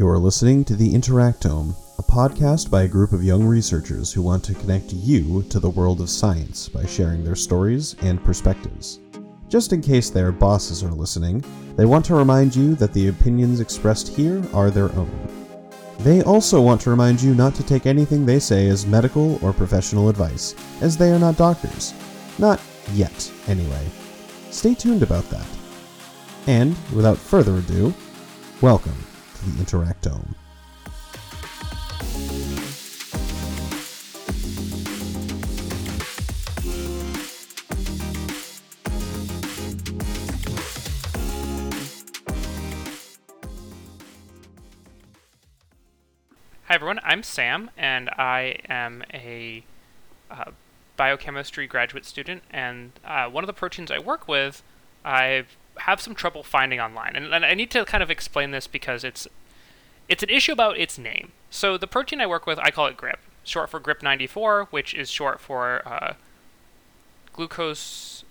You're listening to The Interactome, a podcast by a group of young researchers who want to connect you to the world of science by sharing their stories and perspectives. Just in case their bosses are listening, they want to remind you that the opinions expressed here are their own. They also want to remind you not to take anything they say as medical or professional advice, as they are not doctors. Not yet, anyway. Stay tuned about that. And, without further ado, welcome the Interactome. Hi everyone, I'm Sam, and I am a uh, biochemistry graduate student. And uh, one of the proteins I work with, I have some trouble finding online, and, and I need to kind of explain this because it's it's an issue about its name. So the protein I work with, I call it GRIP, short for GRIP94, which is short for uh, glucose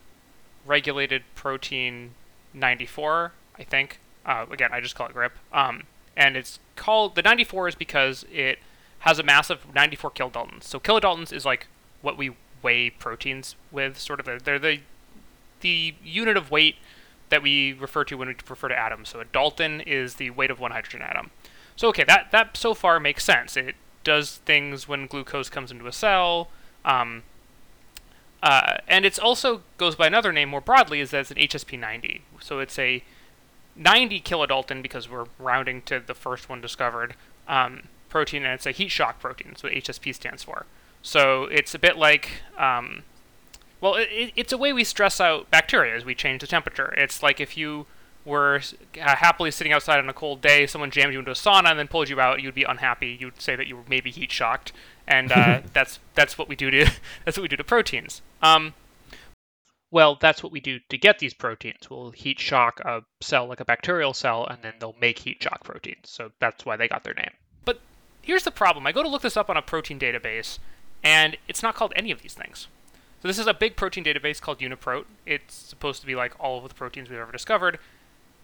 regulated protein 94, I think. Uh, again, I just call it GRIP. Um, and it's called the 94 is because it has a mass of 94 kilodaltons. So kilodaltons is like what we weigh proteins with, sort of. They're the the unit of weight that we refer to when we refer to atoms. So a dalton is the weight of one hydrogen atom. So okay, that that so far makes sense. It does things when glucose comes into a cell. Um, uh, and it also goes by another name more broadly, is that it's an HSP90. So it's a 90 kilodalton because we're rounding to the first one discovered um, protein, and it's a heat shock protein. That's what HSP stands for. So it's a bit like, um, well, it, it's a way we stress out bacteria as we change the temperature. It's like if you were uh, happily sitting outside on a cold day, someone jammed you into a sauna and then pulled you out, you'd be unhappy. You'd say that you were maybe heat shocked, and uh, that's that's what we do to that's what we do to proteins. Um, well, that's what we do to get these proteins. We'll heat shock a cell like a bacterial cell, and then they'll make heat shock proteins. So that's why they got their name. But here's the problem I go to look this up on a protein database, and it's not called any of these things. So this is a big protein database called UniProt. It's supposed to be like all of the proteins we've ever discovered.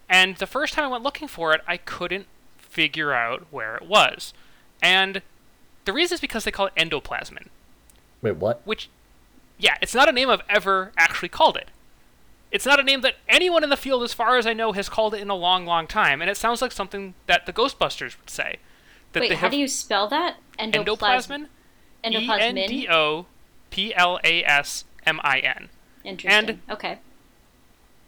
And the first time I went looking for it, I couldn't figure out where it was. And the reason is because they call it endoplasmin. Wait, what? Which yeah, it's not a name I've ever actually called it. It's not a name that anyone in the field, as far as I know, has called it in a long, long time, and it sounds like something that the Ghostbusters would say. That Wait, they how have do you spell that? endoplasmin? E N Endoplasmin. D O P L A S M I N. Interesting. and- okay.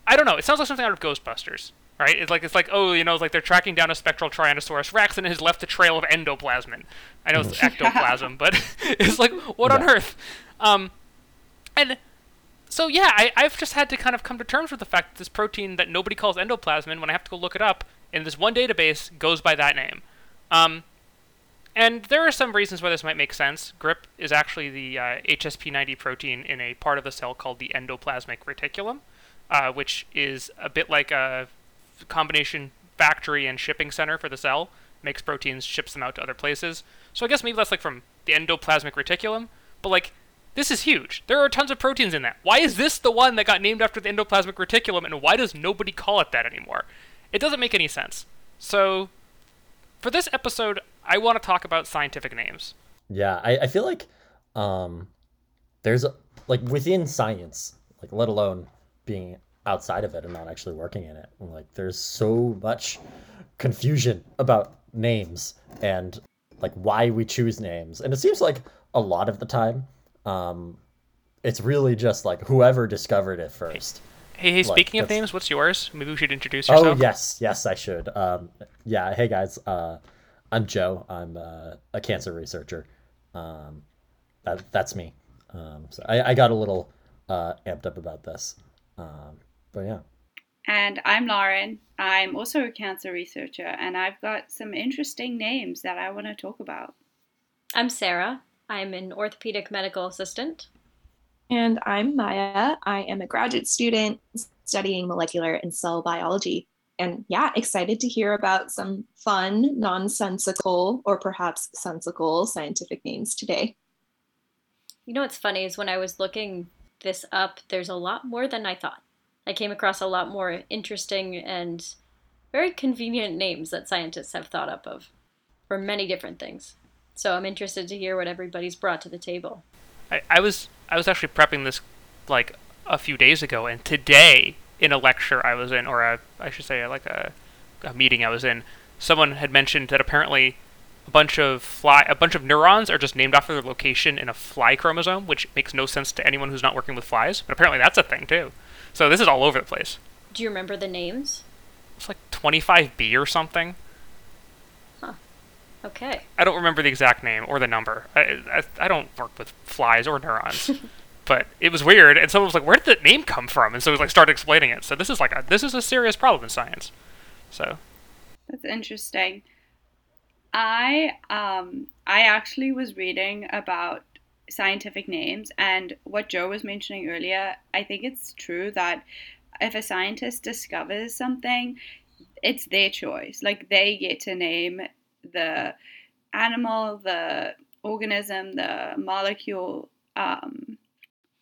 I don't know. It sounds like something out of Ghostbusters, right? It's like it's like oh, you know, it's like they're tracking down a spectral Tyrannosaurus Rex and it has left a trail of endoplasmin. I know it's ectoplasm, but it's like what on earth? Um, and so yeah, I, I've just had to kind of come to terms with the fact that this protein that nobody calls endoplasmin, when I have to go look it up in this one database, goes by that name. Um, and there are some reasons why this might make sense. GRIP is actually the uh, HSP90 protein in a part of the cell called the endoplasmic reticulum, uh, which is a bit like a combination factory and shipping center for the cell. Makes proteins, ships them out to other places. So I guess maybe that's like from the endoplasmic reticulum. But like, this is huge. There are tons of proteins in that. Why is this the one that got named after the endoplasmic reticulum, and why does nobody call it that anymore? It doesn't make any sense. So, for this episode, I want to talk about scientific names. Yeah, I, I feel like um there's a, like within science, like let alone being outside of it and not actually working in it. Like there's so much confusion about names and like why we choose names. And it seems like a lot of the time um it's really just like whoever discovered it first. Hey, hey, Like, speaking of names, what's yours? Maybe we should introduce yourself. Oh yes, yes, I should. Um, yeah, hey guys, uh, I'm Joe. I'm uh, a cancer researcher. Um, that that's me. Um, so I, I got a little uh, amped up about this, um, but yeah. And I'm Lauren. I'm also a cancer researcher, and I've got some interesting names that I want to talk about. I'm Sarah. I'm an orthopedic medical assistant. And I'm Maya. I am a graduate student studying molecular and cell biology. And yeah, excited to hear about some fun, nonsensical, or perhaps sensical scientific names today. You know what's funny is when I was looking this up, there's a lot more than I thought. I came across a lot more interesting and very convenient names that scientists have thought up of for many different things. So I'm interested to hear what everybody's brought to the table. I, I was I was actually prepping this like a few days ago, and today in a lecture I was in, or a, I should say like a, a meeting I was in, someone had mentioned that apparently a bunch of fly a bunch of neurons are just named after their location in a fly chromosome, which makes no sense to anyone who's not working with flies. But apparently that's a thing too. So this is all over the place. Do you remember the names? It's like 25B or something. Okay. I don't remember the exact name or the number. I, I, I don't work with flies or neurons. but it was weird, and someone was like, "Where did that name come from?" And so we like started explaining it. So this is like a this is a serious problem in science. So That's interesting. I um I actually was reading about scientific names and what Joe was mentioning earlier, I think it's true that if a scientist discovers something, it's their choice. Like they get to name the animal, the organism, the molecule, um,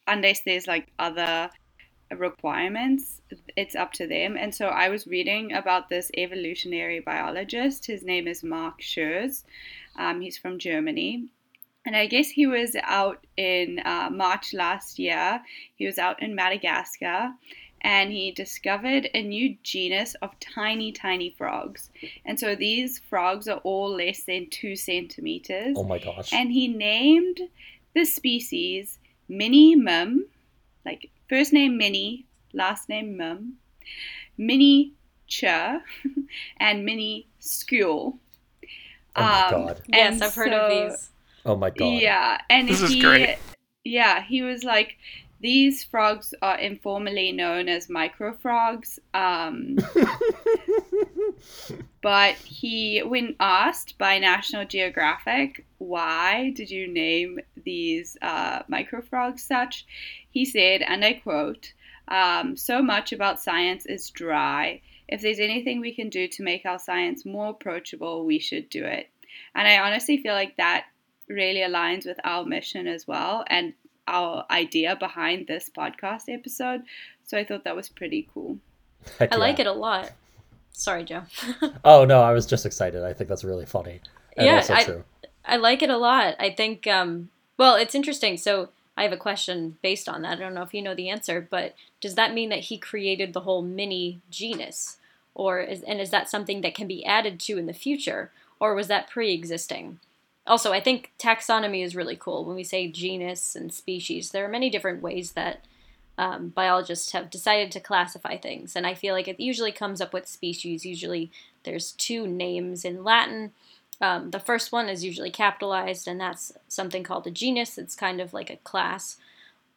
unless there's like other requirements, it's up to them. And so I was reading about this evolutionary biologist. His name is Mark Scherz. Um, he's from Germany. And I guess he was out in uh, March last year. He was out in Madagascar and he discovered a new genus of tiny, tiny frogs. And so these frogs are all less than two centimeters. Oh my gosh. And he named the species Mini Mum, like first name Minnie, last name Mum, Mini ature, and Mini scule. oh my um, god. Yes, I've heard of these. Oh my god. Yeah, and This is he, great. yeah, he was like, these frogs are informally known as microfrogs. Um, but he, when asked by National Geographic, why did you name these uh, microfrogs such, he said, and I quote, um, so much about science is dry. If there's anything we can do to make our science more approachable, we should do it. And I honestly feel like that really aligns with our mission as well and our idea behind this podcast episode. So I thought that was pretty cool. Heck I like it a lot. Sorry, Joe. Oh no, I was just excited. I think that's really funny. And Yeah, also I- true. I like it a lot. I think, um, well, it's interesting. So I have a question based on that. I don't know if you know the answer, but does that mean that he created the whole mini genus? Or is, and is that something that can be added to in the future? Or was that pre existing? Also, I think taxonomy is really cool. When we say genus and species, there are many different ways that um, biologists have decided to classify things. And I feel like it usually comes up with species. Usually there's two names in Latin. Um, the first one is usually capitalized, and that's something called a genus. It's kind of like a class.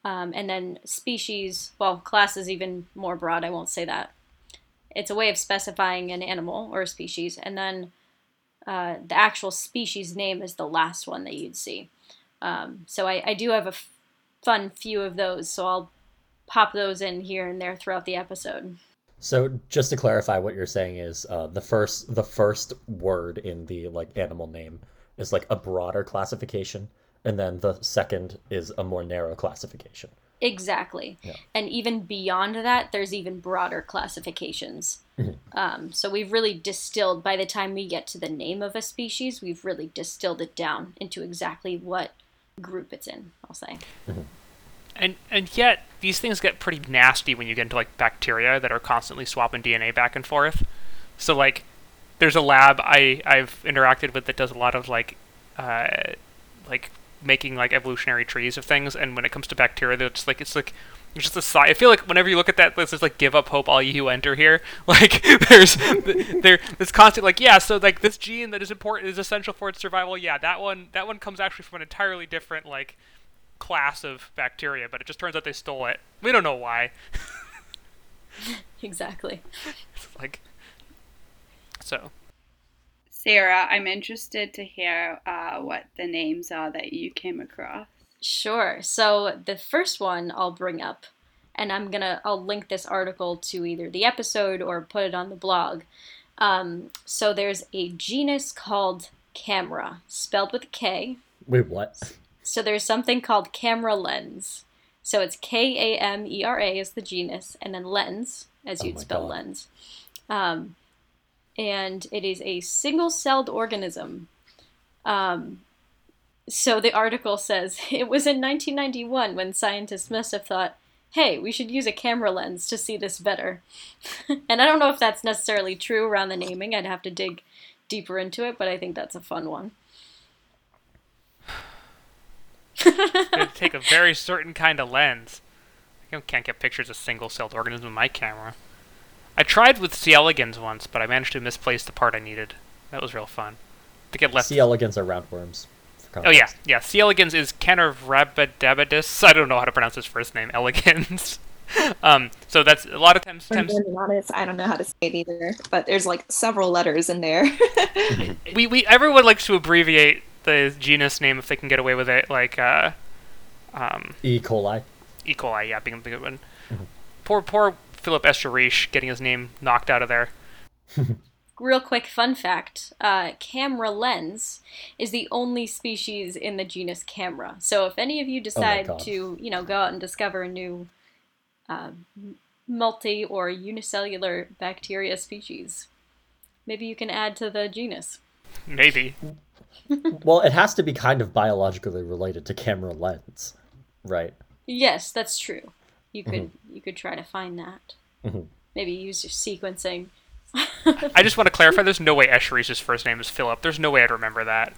Um, and then species, well, class is even more broad. I won't say that. It's a way of specifying an animal or a species. And then uh, the actual species name is the last one that you'd see. Um, so I, I do have a f- fun few of those, so I'll pop those in here and there throughout the episode. So just to clarify, what you're saying is uh, the first the first word in the like animal name is like a broader classification, and then the second is a more narrow classification. Exactly. Yeah. And even beyond that, there's even broader classifications. Um, so we've really distilled, by the time we get to the name of a species, we've really distilled it down into exactly what group it's in, I'll say. and and yet these things get pretty nasty when you get into like bacteria that are constantly swapping DNA back and forth. So like, there's a lab I I've interacted with that does a lot of like, uh, like making like evolutionary trees of things. And when it comes to bacteria, they're just like it's like it's just a side. I feel like whenever you look at that, it's just like give up hope, all you who enter here. Like there's there it's constant like yeah. So like this gene that is important is essential for its survival. Yeah, that one that one comes actually from an entirely different like class of bacteria, but it just turns out they stole it. We don't know why. Exactly. It's like so. Sarah, I'm interested to hear uh, what the names are that you came across. Sure. So the first one I'll bring up, and I'm gonna I'll link this article to either the episode or put it on the blog. Um, so there's a genus called Kamera, spelled with a K. Wait, what? So there's something called Kamera lens. So it's K A M E R A is the genus, and then lens, as Oh you'd my spell God. lens. Um, and it is a single-celled organism. Um, so the article says it was in 1991 when scientists must have thought, hey, we should use a camera lens to see this better. and I don't know if that's necessarily true around the naming. I'd have to dig deeper into it, but I think that's a fun one. Gonna take a very certain kind of lens. I can't get pictures of single-celled organisms with my camera. I tried with C. elegans once, but I managed to misplace the part I needed. That was real fun. I think it left. C. elegans are roundworms. Oh yeah, yeah. C. elegans is Canorhabidabidis. I don't know how to pronounce his first name. Elegans. um, so that's a lot of times. I'm times being honest, I don't know how to say it either, but there's like several letters in there. we, we everyone likes to abbreviate the genus name if they can get away with it, like uh, um, E. coli. E. coli. Yeah, being the good one. Poor poor Philip Escherich getting his name knocked out of there. Real quick fun fact uh, Kamera lens is the only species in the genus camera. So if any of you decide God. to, you know, go out and discover a new uh, multi or unicellular bacteria species, maybe you can add to the genus. Maybe. Well, it has to be kind of biologically related to Kamera lens, right? Yes, that's true. You could you could try to find that. Mhm. Maybe use your sequencing. I just want to clarify. There's no way Escherich's first name is Philip. There's no way I'd remember that.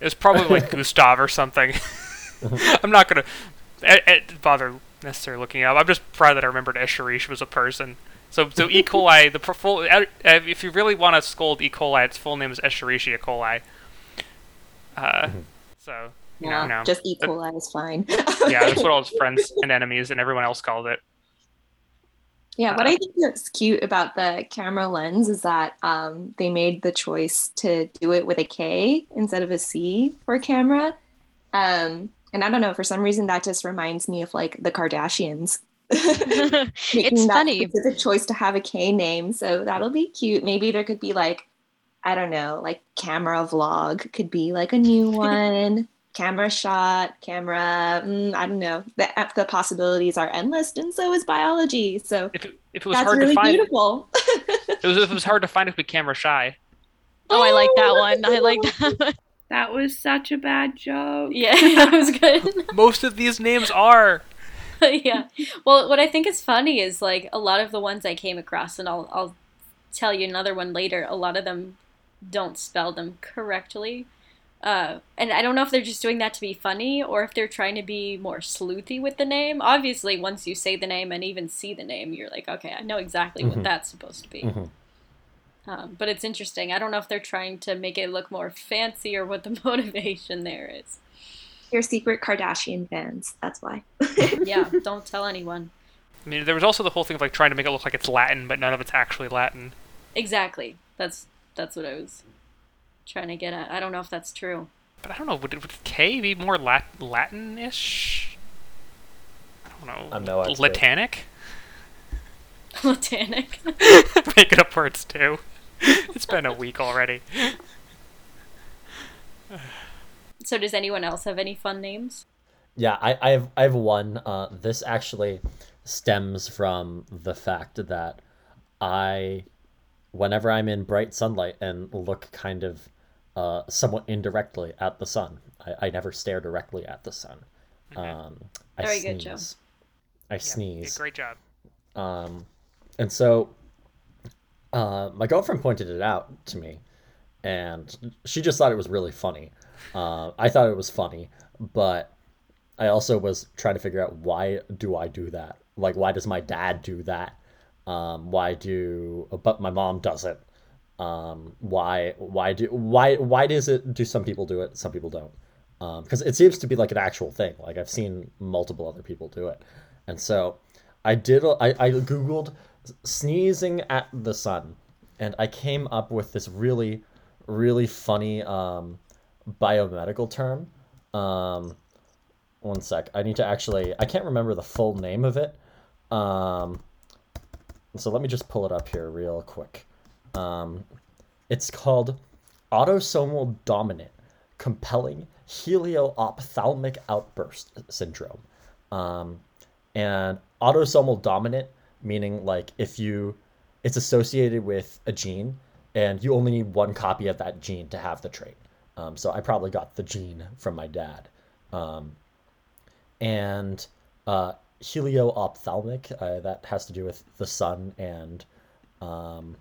It was probably like Gustav or something. I'm not gonna eh, eh, bother necessarily looking up. I'm just proud that I remembered Escherich was a person. So, so E. coli. The full, uh, if you really want to scold E. coli, its full name is Escherichia coli. Uh, so you know, no. just E. coli is fine. yeah, that's what all his friends and enemies and everyone else called it. Yeah, what I think that's cute about the Kamera lens is that um, they made the choice to do it with a K instead of a C for camera. Um, and I don't know, for some reason that just reminds me of like the Kardashians. Making it's that funny. specific choice to have a K name, so that'll be cute. Maybe there could be like, I don't know, like camera vlog could be like a new one. Camera shot, camera. Mm, I don't know. The the possibilities are endless, and so is biology. So If it, if it was that's hard really to find, beautiful. it was, if it was hard to find, it would be camera shy. Oh, I like that one. I like that. one. That was such a bad joke. Yeah, that was good. Most of these names are. yeah. Well, what I think is funny is like a lot of the ones I came across, and I'll I'll tell you another one later. A lot of them don't spell them correctly, uh, and I don't know if they're just doing that to be funny or if they're trying to be more sleuthy with the name. Obviously, once you say the name and even see the name, you're like, okay, I know exactly what Mhm. that's supposed to be. Mhm. Um, but it's interesting. I don't know if they're trying to make it look more fancy or what the motivation there is. Your secret Kardashian fans. That's why. Yeah, don't tell anyone. I mean, there was also the whole thing of like trying to make it look like it's Latin, but none of it's actually Latin. Exactly. That's that's what I was trying to get at. I don't know if that's true. But I don't know. Would, would K be more Lat- Latin-ish? I don't know. I'm no expert. Latanic? Botanic. Making up words too. It's been a week already. so does anyone else have any fun names? Yeah, I, I have I have one. Uh, this actually stems from the fact that I, whenever I'm in bright sunlight and look kind of uh, somewhat indirectly at the sun, I, I never stare directly at the sun. Um, I Very sneeze. good, Joe. I Yeah, sneeze. great job. Um, and so uh, my girlfriend pointed it out to me, and she just thought it was really funny. Uh, I thought it was funny, but I also was trying to figure out why do I do that? Like, why does my dad do that? Um, why do but my mom does it? Um, why why do why why does it do some people do it, some people don't? Because it seems to be like an actual thing. Like I've seen multiple other people do it, and so I did. I, I googled sneezing at the sun, and I came up with this really really funny um, biomedical term. Um, one sec. I need to actually. I can't remember the full name of it. Um, so let me just pull it up here real quick. Um, it's called autosomal dominant compelling helioophthalmic outburst syndrome. Um, and autosomal dominant meaning like if you it's associated with a gene and you only need one copy of that gene to have the trait. Um, so I probably got the gene from my dad. Um, and uh, helio-ophthalmic, uh, that has to do with the sun and um,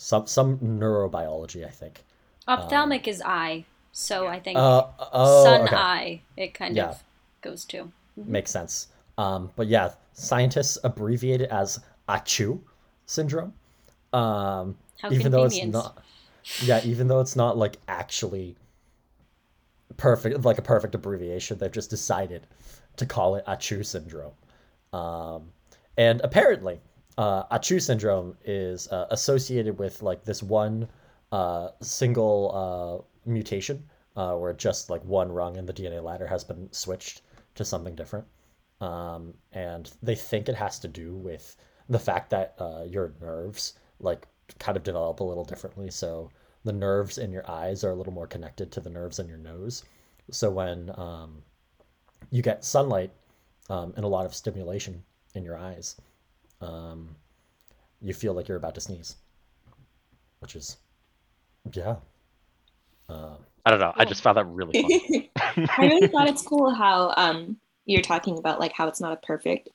some some neurobiology, I think. Ophthalmic is eye, so I think Uh, oh, sun okay. eye it kind Yeah. of goes to. Makes sense. Um, but yeah, scientists abbreviate it as ACHOO syndrome. Um, How even though it's not, yeah, even though it's not like actually perfect, like a perfect abbreviation, they've just decided to call it ACHOO syndrome. Um, and apparently, uh, ACHOO syndrome is uh, associated with like this one uh, single uh, mutation uh, where just like one rung in the DNA ladder has been switched to something different. Um, and they think it has to do with the fact that uh, your nerves like kind of develop a little differently. So the nerves in your eyes are a little more connected to the nerves in your nose. So when um, you get sunlight um, and a lot of stimulation in your eyes, um, you feel like you're about to sneeze, which is, yeah. Um, I don't know. I just found that really funny. I really thought it's cool how um, you're talking about like how it's not a perfect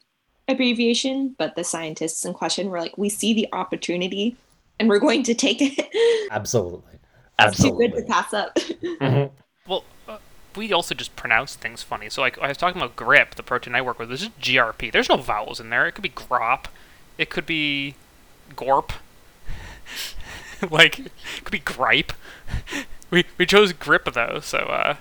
abbreviation, but the scientists in question were like, we see the opportunity and we're going to take it. absolutely. It's too good to pass up. Mhm. Well, uh, we also just pronounce things funny. So, like, I was talking about grip, the protein I work with. This is GRP. There's no vowels in there. It could be grop. It could be gorp. like, it could be gripe. we we chose grip though, so uh,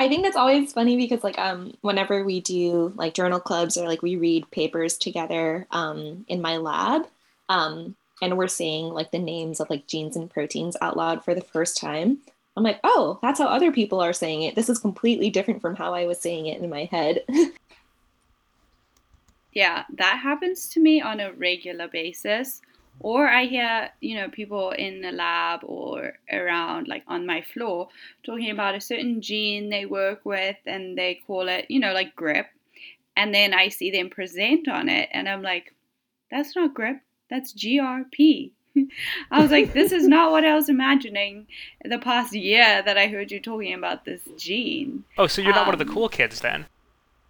I think that's always funny because like um whenever we do like journal clubs or like we read papers together um in my lab um and we're saying like the names of like genes and proteins out loud for the first time I'm like oh that's how other people are saying it this is completely different from how I was saying it in my head Yeah, that happens to me on a regular basis. Or I hear, you know, people in the lab or around, like on my floor, talking about a certain gene they work with and they call it, you know, like grip. And then I see them present on it and I'm like, that's not grip, that's GRP. I was like, this is not what I was imagining the past year that I heard you talking about this gene. oh, so you're not one of the Um, cool kids then?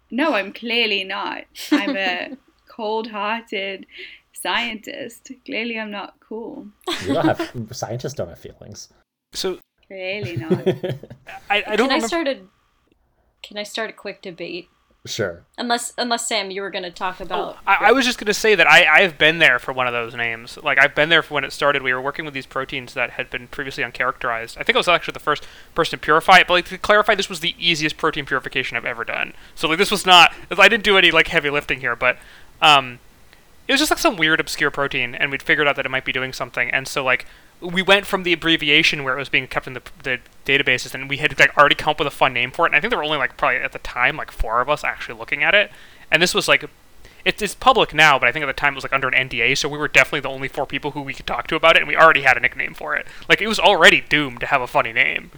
No, I'm clearly not. I'm a cold hearted scientist. Clearly, I'm not cool. You don't have scientists don't have feelings. So Clearly not. I, I don't Can I start a Can I start a quick debate? Sure. Unless unless Sam, you were going to talk about. Oh, I, I was just going to say that I, I've been there for one of those names. Like, I've been there for when it started. We were working with these proteins that had been previously uncharacterized. I think I was actually the first person to purify it, but, like, to clarify, this was the easiest protein purification I've ever done. So, like, this was not. I didn't do any, like, heavy lifting here, but, um, it was just, like, some weird, obscure protein, and we'd figured out that it might be doing something, and so, like, we went from the abbreviation where it was being kept in the, the databases, and we had like already come up with a fun name for it. And I think there were only like probably at the time like four of us actually looking at it, and this was like it's, it's public now, but I think at the time it was like under an NDA, so we were definitely the only four people who we could talk to about it, and we already had a nickname for it. Like it was already doomed to have a funny name.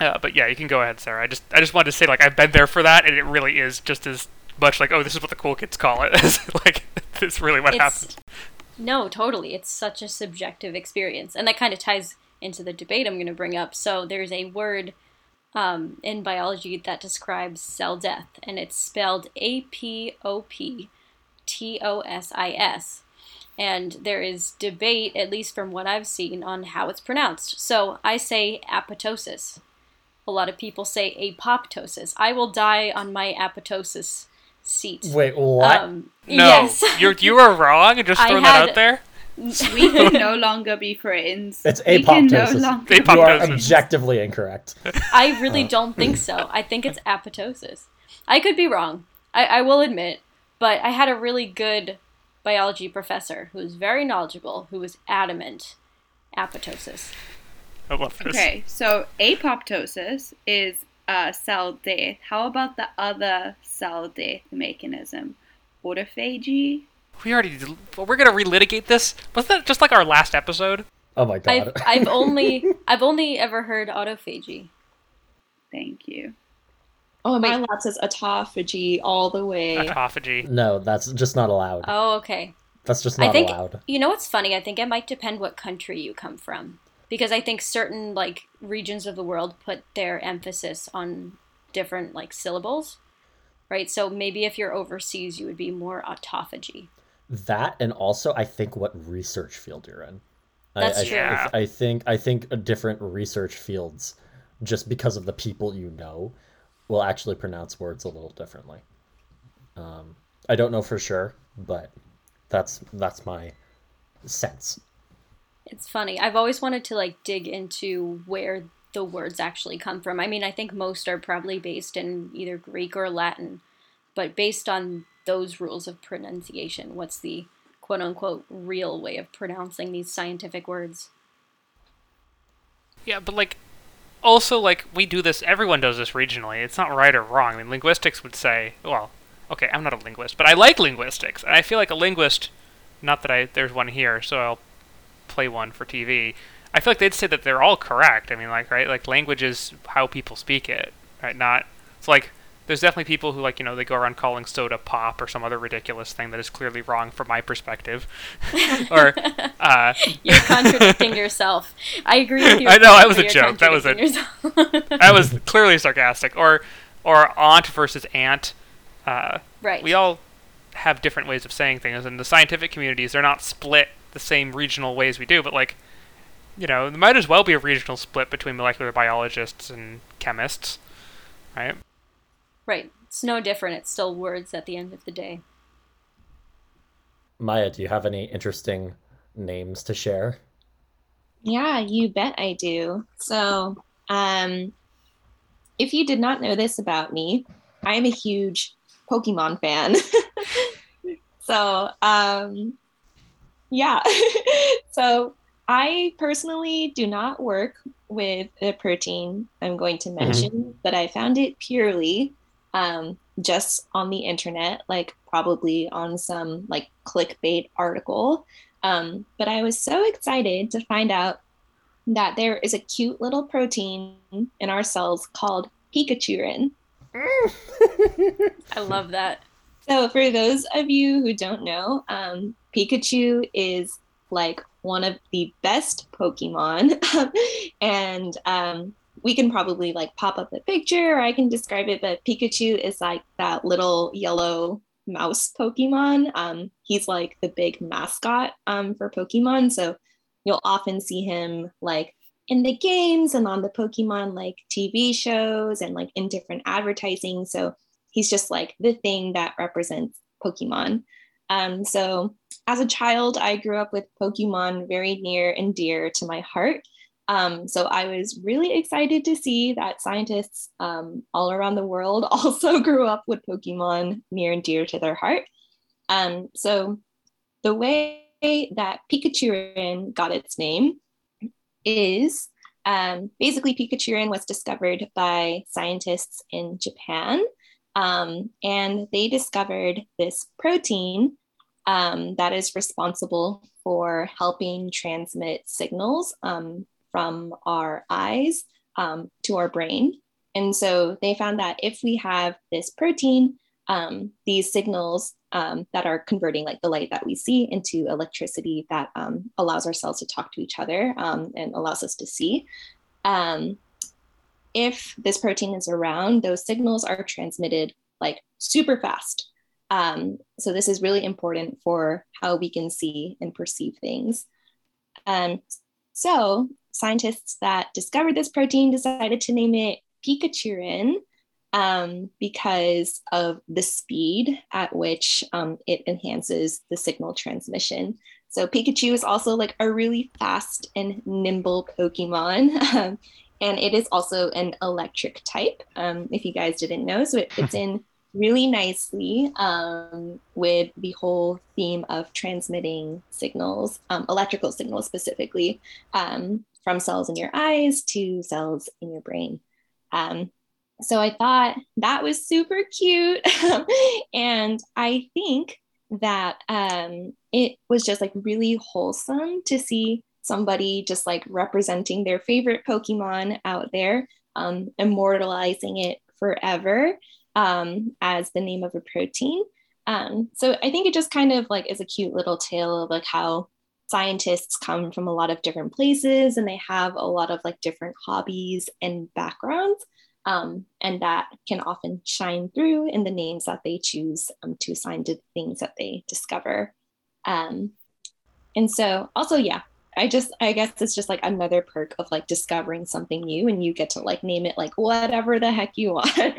Uh, but yeah, you can go ahead, Sarah. I just I just wanted to say like I've been there for that, and it really is just as much like oh this is what the cool kids call it like this is really what It's- happens. No, totally. It's such a subjective experience. And that kind of ties into the debate I'm going to bring up. So there's a word um, in biology that describes cell death, and it's spelled A P O P T O S I S. And there is debate, at least from what I've seen, on how it's pronounced. So I say apoptosis. A lot of people say apoptosis. I will die on my apoptosis seat. Wait, what? Um, No, yes. you're you were wrong. Just I throwing that out there. we can no longer be friends. it's we can no apoptosis. longer. you are objectively incorrect. I really don't think so. I think it's apoptosis. I could be wrong. I, I will admit, but I had a really good biology professor who was very knowledgeable, who was adamant apoptosis. I love this. Okay, so apoptosis is uh, cell death. How about the other cell death mechanism? Autophagy? We already did- we're gonna relitigate this. Wasn't that just like our last episode? Oh my god. I've I've only I've only ever heard autophagy. Thank you. oh my Wait. lab says autophagy all the way Autophagy. no, that's just not allowed. Oh, okay. That's just I not think allowed. you know what's funny. I think it might depend what country you come from, because I think certain like regions of the world put their emphasis on different like syllables, right? So maybe if you're overseas, you would be more autophagy. That and also I think what research field you're in. I- That's I, true. I, I think I think a different research fields, just because of the people you know, will actually pronounce words a little differently. Um, I don't know for sure, but that's that's my sense. It's funny. I've always wanted to like dig into where the words actually come from. I mean, I think most are probably based in either Greek or Latin, but based on those rules of pronunciation, what's the quote unquote real way of pronouncing these scientific words? Yeah, but like, also like we do this. Everyone does this regionally. It's not right or wrong. I mean, linguistics would say, well, okay, I'm not a linguist, but I like linguistics, and I feel like a linguist. Not that I there's one here, so I'll play one for TV. I feel like they'd say that they're all correct. I mean, like, right, like language is how people speak it, right? Not it's like there's definitely people who like you know they go around calling soda pop or some other ridiculous thing that is clearly wrong from my perspective, or uh, You're contradicting yourself. I agree with you. I know, that was a joke. That was a- that was clearly sarcastic. Or or aunt versus aunt. Uh, right. we all have different ways of saying things, and the scientific communities they're not split the same regional ways we do, but like. You know, there might as well be a regional split between molecular biologists and chemists, right? Right. It's no different. It's still words at the end of the day. Maya, do you have any interesting names to share? Yeah, you bet I do. So, um, if you did not know this about me, I am a huge Pokemon fan. so, um, yeah. so, I personally do not work with the protein I'm going to mention, but I found it purely um, just on the internet, like probably on some like clickbait article. Um, but I was so excited to find out that there is a cute little protein in our cells called Pikachurin. I love that. So, for those of you who don't know, um, Pikachu is like one of the best Pokemon, and um, we can probably like pop up a picture, or I can describe it. But Pikachu is like that little yellow mouse Pokemon. Um, he's like the big mascot um, for Pokemon, so you'll often see him like in the games and on the Pokemon like TV shows and like in different advertising. So he's just like the thing that represents Pokemon. Um, so as a child, I grew up with Pokemon very near and dear to my heart. Um, so I was really excited to see that scientists um, all around the world also grew up with Pokemon near and dear to their heart. Um, so the way that Pikachurin got its name is um, basically Pikachurin was discovered by scientists in Japan. Um, and they discovered this protein um, that is responsible for helping transmit signals um, from our eyes um, to our brain. And so they found that if we have this protein, um, these signals um, that are converting like the light that we see into electricity that um, allows our cells to talk to each other and allows us to see. If this protein is around, those signals are transmitted like super fast. Um, so this is really important for how we can see and perceive things. Um, so scientists that discovered this protein decided to name it Pikachurin um, because of the speed at which um, it enhances the signal transmission. So Pikachu is also like a really fast and nimble Pokemon. um, and it is also an electric type, um, if you guys didn't know. So it fits in really nicely um, with the whole theme of transmitting signals, um, electrical signals specifically, um, from cells in your eyes to cells in your brain. Um, so I thought that was super cute. and I think that um, it was just like really wholesome to see somebody just like representing their favorite Pokemon out there, um, immortalizing it forever um, as the name of a protein. Um, so I think it just kind of like is a cute little tale of like how scientists come from a lot of different places and they have a lot of like different hobbies and backgrounds. Um, and that can often shine through in the names that they choose um, to assign to things that they discover. Um, and so also, yeah, I just, I guess it's just like another perk of like discovering something new and you get to like name it like whatever the heck you want.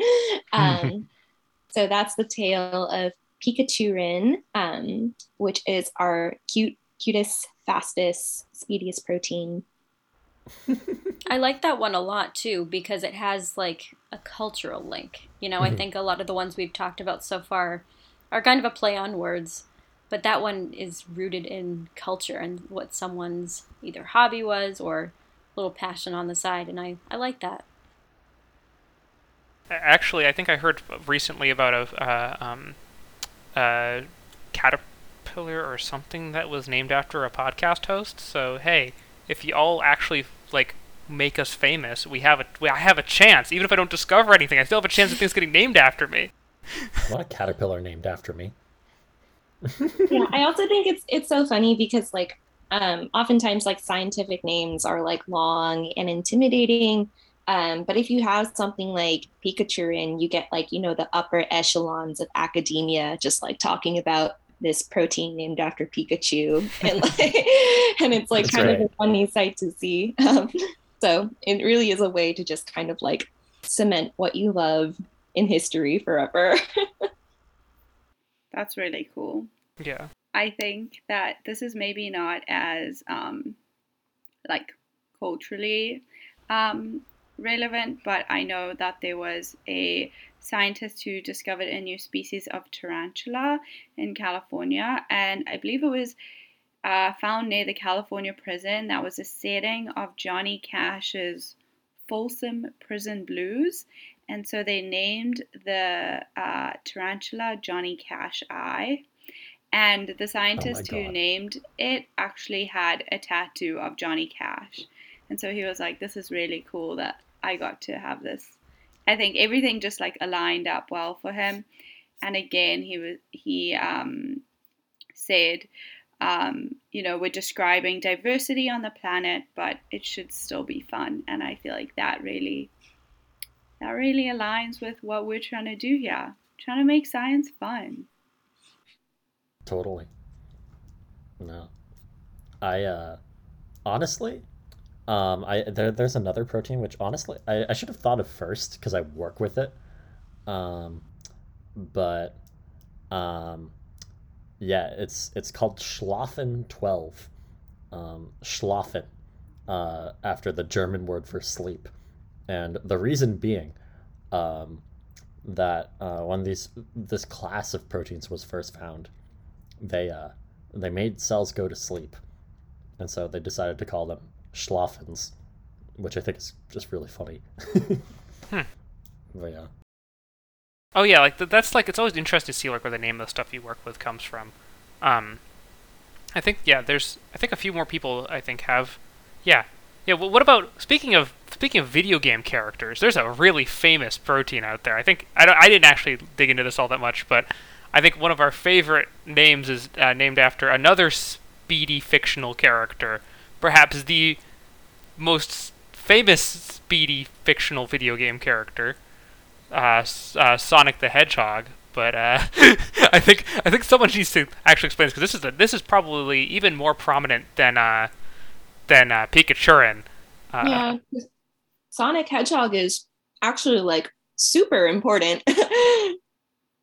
um, so that's the tale of Pikachurin, um, which is our cute, cutest, fastest, speediest protein. I like that one a lot too because it has like a cultural link. You know, Mhm. I think a lot of the ones we've talked about so far are kind of a play on words, but that one is rooted in culture and what someone's either hobby was or little passion on the side, and I I like that. Actually, I think I heard recently about a uh, um, uh, caterpillar or something that was named after a podcast host. So hey, if you all actually like make us famous, we have a we, I have a chance. Even if I don't discover anything, I still have a chance of things getting named after me. What a caterpillar named after me. Yeah, I also think it's it's so funny because like um, oftentimes like scientific names are like long and intimidating. Um, but if you have something like Pikachu and you get like, you know, the upper echelons of academia just like talking about this protein named after Pikachu and like and it's like That's kind of a funny sight to see. Um, so it really is a way to just kind of like cement what you love in history forever. That's really cool. Yeah. I think that this is maybe not as um, like culturally um, relevant, but I know that there was a scientist who discovered a new species of tarantula in California, and I believe it was uh, found near the California prison. That was a setting of Johnny Cash's Folsom Prison Blues. And so they named the uh, tarantula johnnycashi. And the scientist who named it actually had a tattoo of Johnny Cash. And so he was like, This is really cool that I got to have this. I think everything just like aligned up well for him. And again, he was he um, said, um, you know, we're describing diversity on the planet, but it should still be fun. And I feel like that really that really aligns with what we're trying to do here. Trying to make science fun. Totally. No. I uh honestly, um I there there's another protein which honestly I, I should have thought of first because I work with it. Um but um yeah, it's it's called Schlafen 12. Um Schlafen uh after the German word for sleep. And the reason being um that uh, when these this class of proteins was first found, they uh they made cells go to sleep, and so they decided to call them schlafens, which I think is just really funny. Hmm. But yeah, Oh yeah, like th- that's like it's always interesting to see like where the name of the stuff you work with comes from. Um, I think yeah, there's I think a few more people I think have, yeah, yeah. Well, what about speaking of speaking of video game characters? There's a really famous protein out there. I think I I didn't actually dig into this all that much, but I think one of our favorite names is uh, named after another speedy fictional character, perhaps the most famous speedy fictional video game character uh, uh, Sonic the Hedgehog, but uh, I think I think someone needs to actually explain this because this is a, this is probably even more prominent than uh, than uh, Pikachurin. Uh, yeah, Sonic Hedgehog is actually like super important.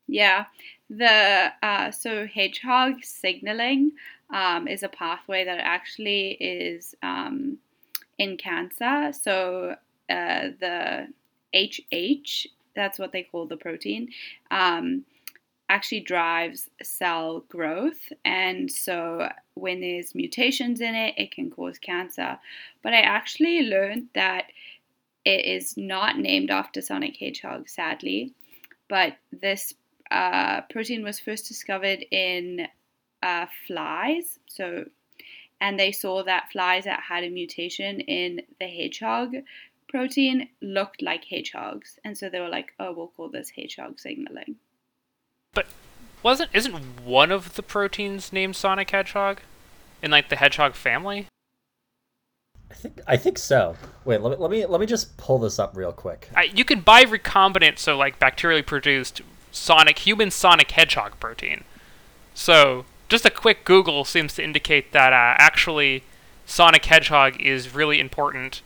Yeah, the uh, so hedgehog signaling um, is a pathway that actually is um, in cancer. So uh, the HH, that's what they call the protein, um, actually drives cell growth. And so when there's mutations in it, it can cause cancer. But I actually learned that it is not named after Sonic Hedgehog, sadly. But this uh, protein was first discovered in uh, flies. So, and they saw that flies that had a mutation in the hedgehog protein looked like hedgehogs, and so they were like, "Oh, we'll call this hedgehog signaling." But wasn't isn't one of the proteins named Sonic Hedgehog in like the Hedgehog family? I think I think so. Wait, let me let me let me just pull this up real quick. I, you can buy recombinant, so like bacterially produced Sonic human Sonic Hedgehog protein. So just a quick Google seems to indicate that uh, actually Sonic Hedgehog is really important,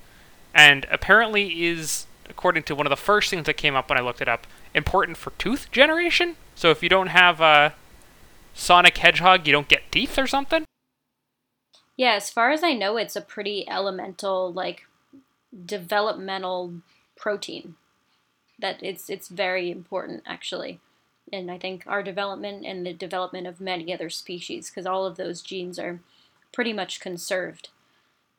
and apparently is, according to one of the first things that came up when I looked it up, important for tooth generation. So if you don't have uh, Sonic Hedgehog, you don't get teeth or something. Yeah, as far as I know, it's a pretty elemental, like developmental protein. That it's it's very important actually, and I think our development and the development of many other species, because all of those genes are pretty much conserved.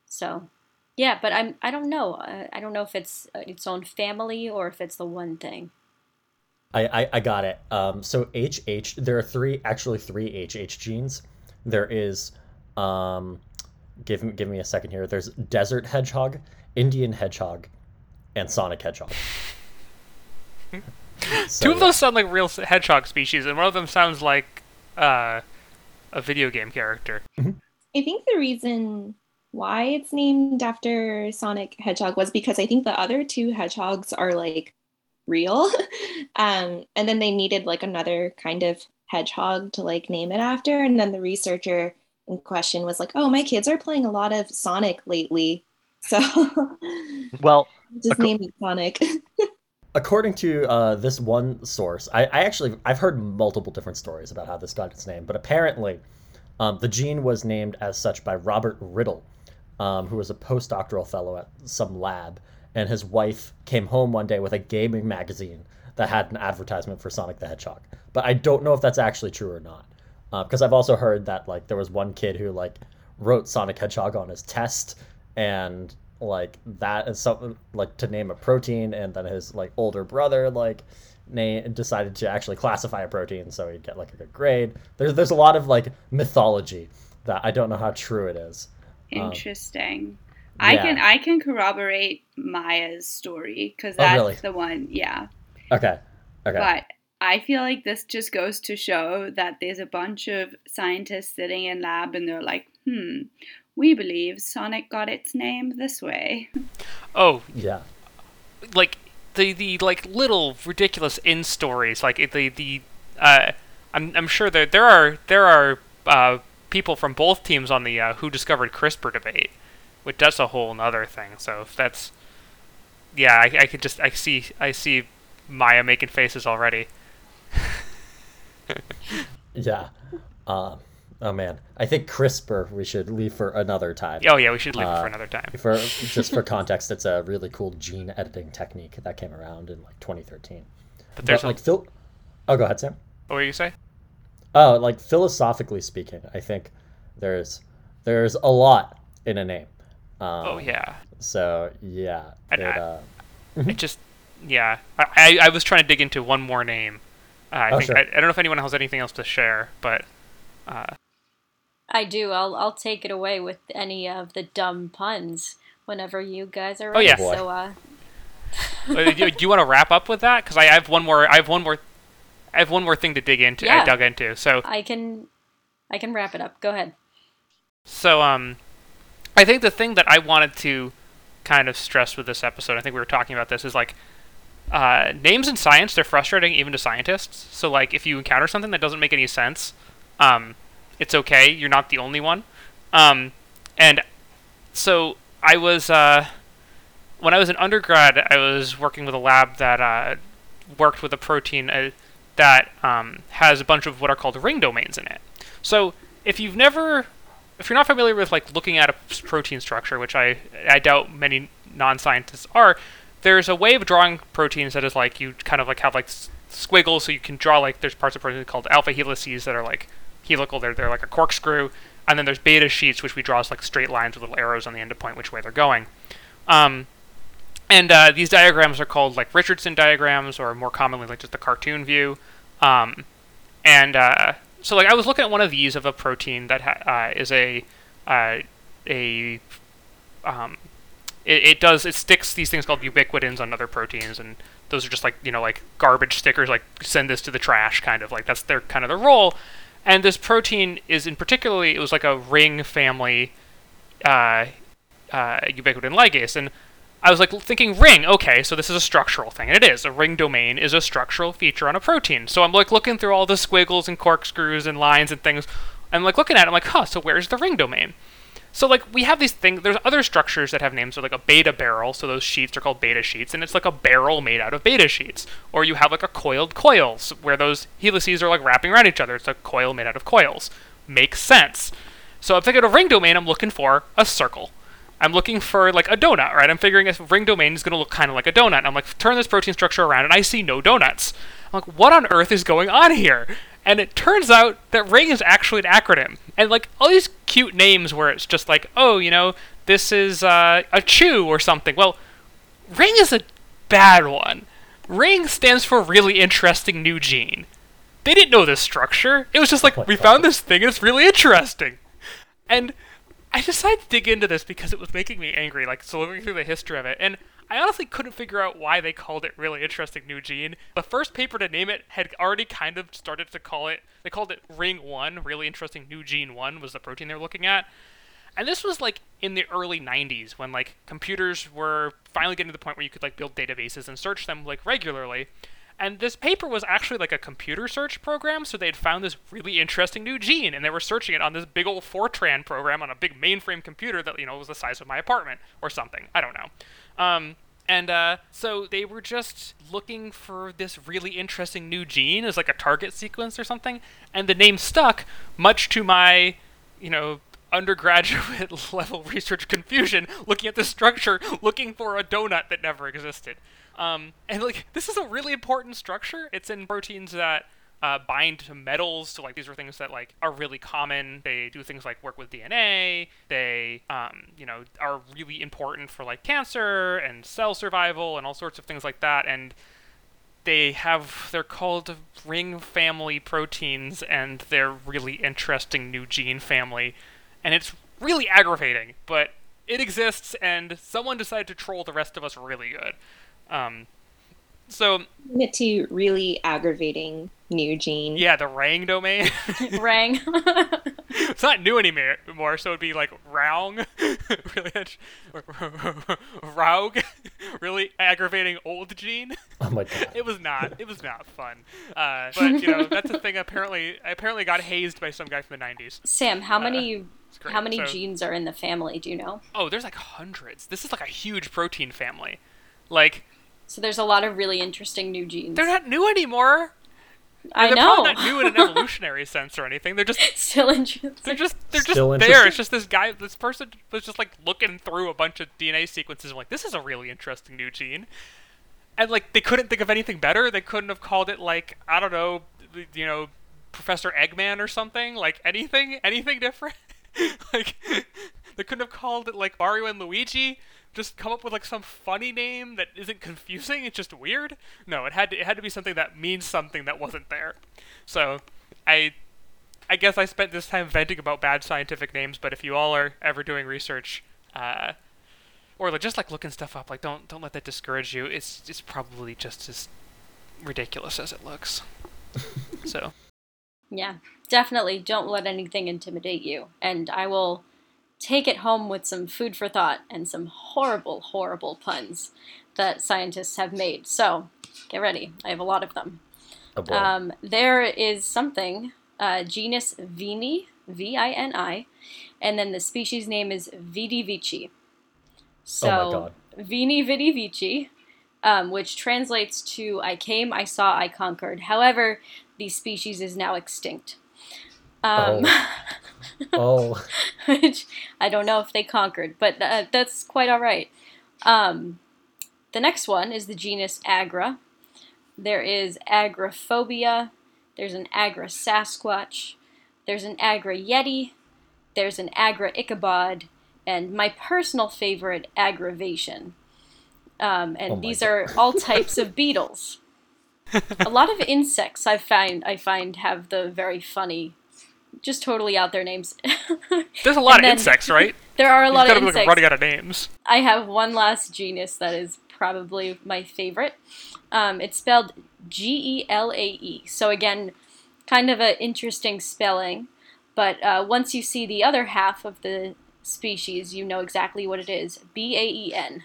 So, yeah, but I'm I don't know. I, don't know if it's uh, its own family or if it's the one thing. I, I, I got it. Um, so HH, there are three, actually three HH genes. There is, um, give me give me a second here. There's desert hedgehog, Indian hedgehog, and Sonic hedgehog. So, Two of yeah. those sound like real hedgehog species, and one of them sounds like uh, a video game character. I think the reason why it's named after Sonic Hedgehog was because I think the other two hedgehogs are like real. um, and then they needed like another kind of hedgehog to like name it after. And then the researcher in question was like, oh, my kids are playing a lot of Sonic lately. So Well, just Acco- name it Sonic. According to uh, this one source, I, I actually I've heard multiple different stories about how this got its name, but apparently, um, the gene was named as such by Robert Riddle, um, who was a postdoctoral fellow at some lab, and his wife came home one day with a gaming magazine that had an advertisement for Sonic the Hedgehog. But I don't know if that's actually true or not, because I've also heard that like there was one kid who like wrote Sonic Hedgehog on his test, and like that is something like to name a protein, and then his like older brother like name decided to actually classify a protein so he'd get like a good grade. There's there's a lot of like mythology that I don't know how true it is. Um, Interesting. I yeah. can I can corroborate Maya's story because Oh, that's really? the one. Yeah. Okay. Okay. But I feel like this just goes to show that there's a bunch of scientists sitting in lab and they're like, hmm, we believe Sonic got its name this way. Oh, Yeah. like the the like little ridiculous in stories like the the uh I'm I'm sure there there are there are uh people from both teams on the uh, who discovered CRISPR debate, which that's a whole nother thing. So if that's yeah, I, I could just I see I see Maya making faces already. Yeah. Um, oh man, I think CRISPR we should leave for another time. Oh yeah, we should leave it Uh, for another time. For just for context, it's a really cool gene editing technique that came around in like 2013. But there's but, like Phil. Oh, go ahead, Sam. what were you say? Oh, like philosophically speaking, I think there's there's a lot in a name. Um, Oh yeah, So yeah, And it, I- uh, it just yeah. I I was trying to dig into one more name. Uh, I Oh, think sure. I, I don't know if anyone has anything else to share, but uh, I do. I'll I'll take it away with any of the dumb puns whenever you guys are Oh, yeah. So uh, do, do you want to wrap up with that? Because I have one more. I have one more. I have one more thing to dig into. I Yeah. dug into. So I can I can wrap it up. Go ahead. so um, I think the thing that I wanted to kind of stress with this episode, I think we were talking about this, is like uh, names in science. They're frustrating even to scientists. So like if you encounter something that doesn't make any sense, um, it's okay. You're not the only one. Um, and so I was uh, when I was an undergrad, I was working with a lab that uh, worked with a protein uh, that um, has a bunch of what are called ring domains in it. So if you've never, if you're not familiar with like looking at a protein structure, which I I doubt many non-scientists are, there's a way of drawing proteins that is like you kind of like have like squiggles, so you can draw like there's parts of proteins called alpha helices that are like helical. They're they're like a corkscrew, and then there's beta sheets which we draw as like straight lines with little arrows on the end to point which way they're going. Um, and uh, these diagrams are called like Richardson diagrams, or more commonly like just the cartoon view. Um, and uh, so like I was looking at one of these of a protein that ha- uh, is a uh, a um, it, it does it sticks these things called ubiquitins on other proteins, and those are just like you know like garbage stickers, like send this to the trash, kind of like that's their kind of their role. And this protein is in particularly it was like a ring family uh, uh, ubiquitin ligase, and I was like thinking ring, okay, so this is a structural thing, and it is. A ring domain is a structural feature on a protein. So I'm like looking through all the squiggles and corkscrews and lines and things. I'm like looking at it, I'm like, huh, so where's the ring domain? So like we have these things. There's other structures that have names, so like a beta barrel. So those sheets are called beta sheets, and it's like a barrel made out of beta sheets. Or you have like a coiled coils, where those helices are like wrapping around each other. It's a coil made out of coils. Makes sense. So if I'm thinking of ring domain. I'm looking for a circle. I'm looking for like a donut, right? I'm figuring if ring domain is going to look kind of like a donut. I'm like, turn this protein structure around, and I see no donuts. I'm like, what on earth is going on here? And it turns out that ring is actually an acronym. And like all these cute names where it's just like, oh, you know, this is uh, a chew or something. Well, ring is a bad one. Ring stands for really interesting new gene. They didn't know this structure. It was just like, we found this thing, and it's really interesting. And I decided to dig into this because it was making me angry, like, so looking through the history of it. And I honestly couldn't figure out why they called it really interesting new gene. The first paper to name it had already kind of started to call it, they called it Ring 1, really interesting new gene 1 was the protein they were looking at. And this was like in the early 90s when like computers were finally getting to the point where you could like build databases and search them like regularly. And this paper was actually like a computer search program, so they'd found this really interesting new gene, and they were searching it on this big old Fortran program on a big mainframe computer that you know was the size of my apartment or something. I don't know. Um, and uh, so they were just looking for this really interesting new gene as like a target sequence or something, and the name stuck, much to my, you know, undergraduate level research confusion, looking at the structure, looking for a donut that never existed. Um, and like this is a really important structure. It's in proteins that uh, bind to metals. So like these are things that like are really common. They do things like work with DNA. They um, you know are really important for like cancer and cell survival and all sorts of things like that. And they have they're called ring family proteins and they're really interesting new gene family and it's really aggravating but it exists and someone decided to troll the rest of us really good um, so It to really aggravating new gene. yeah the rang domain Rang. it's not new anymore so it'd be like roung really raug really aggravating old gene Oh my god. it was not. It was not fun. Uh, but you know, that's a thing. Apparently, I apparently got hazed by some guy from the '90s. Sam, how many It's great. how many So- genes are in the family? Do you know? Oh, there's like hundreds. This is like a huge protein family. Like So there's a lot of really interesting new genes. they're not new anymore. I know. they're know. probably not new in an evolutionary sense or anything. They're just Still interesting. they're just they're just Still there. It's just this guy, this person was just like looking through a bunch of DNA sequences. and like, this is a really interesting new gene. And like, they couldn't think of anything better. They couldn't have called it like I don't know, you know, Professor Eggman or something. Like anything, anything different. like, they couldn't have called it like Mario and Luigi. Just come up with like some funny name that isn't confusing. It's just weird. No, it had to, it had to be something that means something that wasn't there. So, I I guess I spent this time venting about bad scientific names, but if you all are ever doing research, uh, or like, just like looking stuff up, like don't don't let that discourage you. It's it's probably just as ridiculous as it looks. so Yeah, definitely don't let anything intimidate you. And I will take it home with some food for thought and some horrible, horrible puns that scientists have made. So get ready. I have a lot of them. Oh. Um, there is something, uh, genus Vini, V I N I, and then the species name is Vidi Vici. So, Oh my God. Vini Vidi Vici, um, which translates to I came, I saw, I conquered. However, the species is now extinct. Um, oh. which I don't know if they conquered, but uh, that's quite all right. Um, the next one is the genus Agra. There is Agrophobia. There's an Agra Sasquatch. There's an Agra Yeti. There's an Agra Ichabod. And my personal favorite, Aggravation. Um, and Oh these God. are all types of beetles. a lot of insects I find I find have the very funny, just totally out there names. there's a lot And of insects, right? there are a You've lot of like insects. running out of names. I have one last genus that is probably my favorite. Um, it's spelled G E L A E. So again, kind of an interesting spelling. But uh, once you see the other half of the species, you know exactly what it is. B A E N,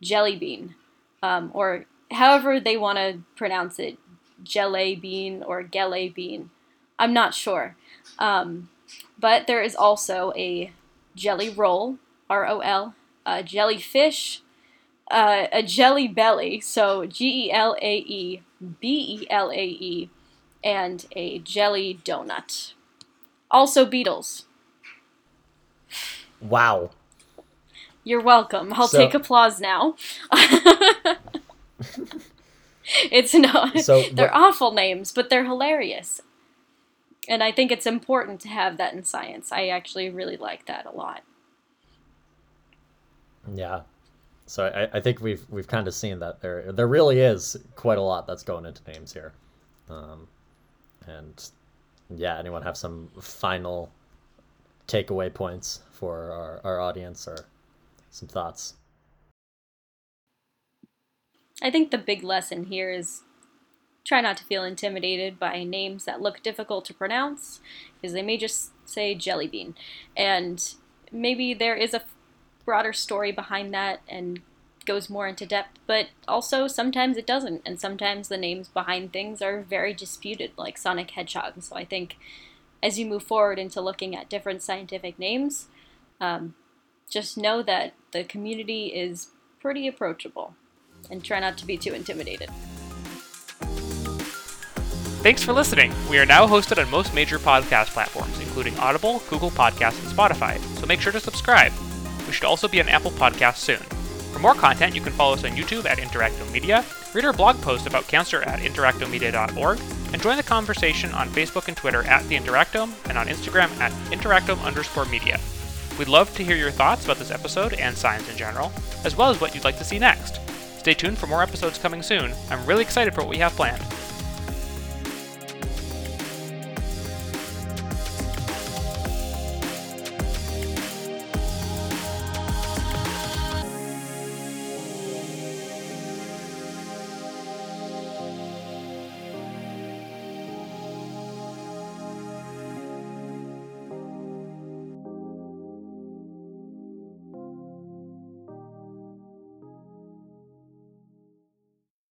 jelly bean, um, or however they want to pronounce it, jelly bean or gele bean. I'm not sure. Um, but there is also a jelly roll, R O L, a jellyfish, uh, a jelly belly, so G E L A E B E L A E, and a jelly donut. Also beetles. Wow. You're welcome. I'll So- take applause now. it's not. So they're awful names, but they're hilarious. And I think it's important to have that in science. I actually really like that a lot. Yeah. So I, I think we've we've kind of seen that there there really is quite a lot that's going into names here, um, and yeah, anyone have some final takeaway points for our, our audience or some thoughts? I think the big lesson here is try not to feel intimidated by names that look difficult to pronounce, because they may just say jelly bean. And maybe there is a broader story behind that and goes more into depth, but also sometimes it doesn't, and sometimes the names behind things are very disputed, like Sonic Hedgehog. So I think as you move forward into looking at different scientific names, um, just know that the community is pretty approachable and try not to be too intimidated. Thanks for listening. We are now hosted on most major podcast platforms, including Audible, Google Podcasts, and Spotify, so make sure to subscribe. We should also be on Apple Podcasts soon. For more content, you can follow us on YouTube at Interacto Media, read our blog post about cancer at interactomedia.org, and join the conversation on Facebook and Twitter at The Interactome and on Instagram at interactome underscore media. We'd love to hear your thoughts about this episode and science in general, as well as what you'd like to see next. Stay tuned for more episodes coming soon. I'm really excited for what we have planned.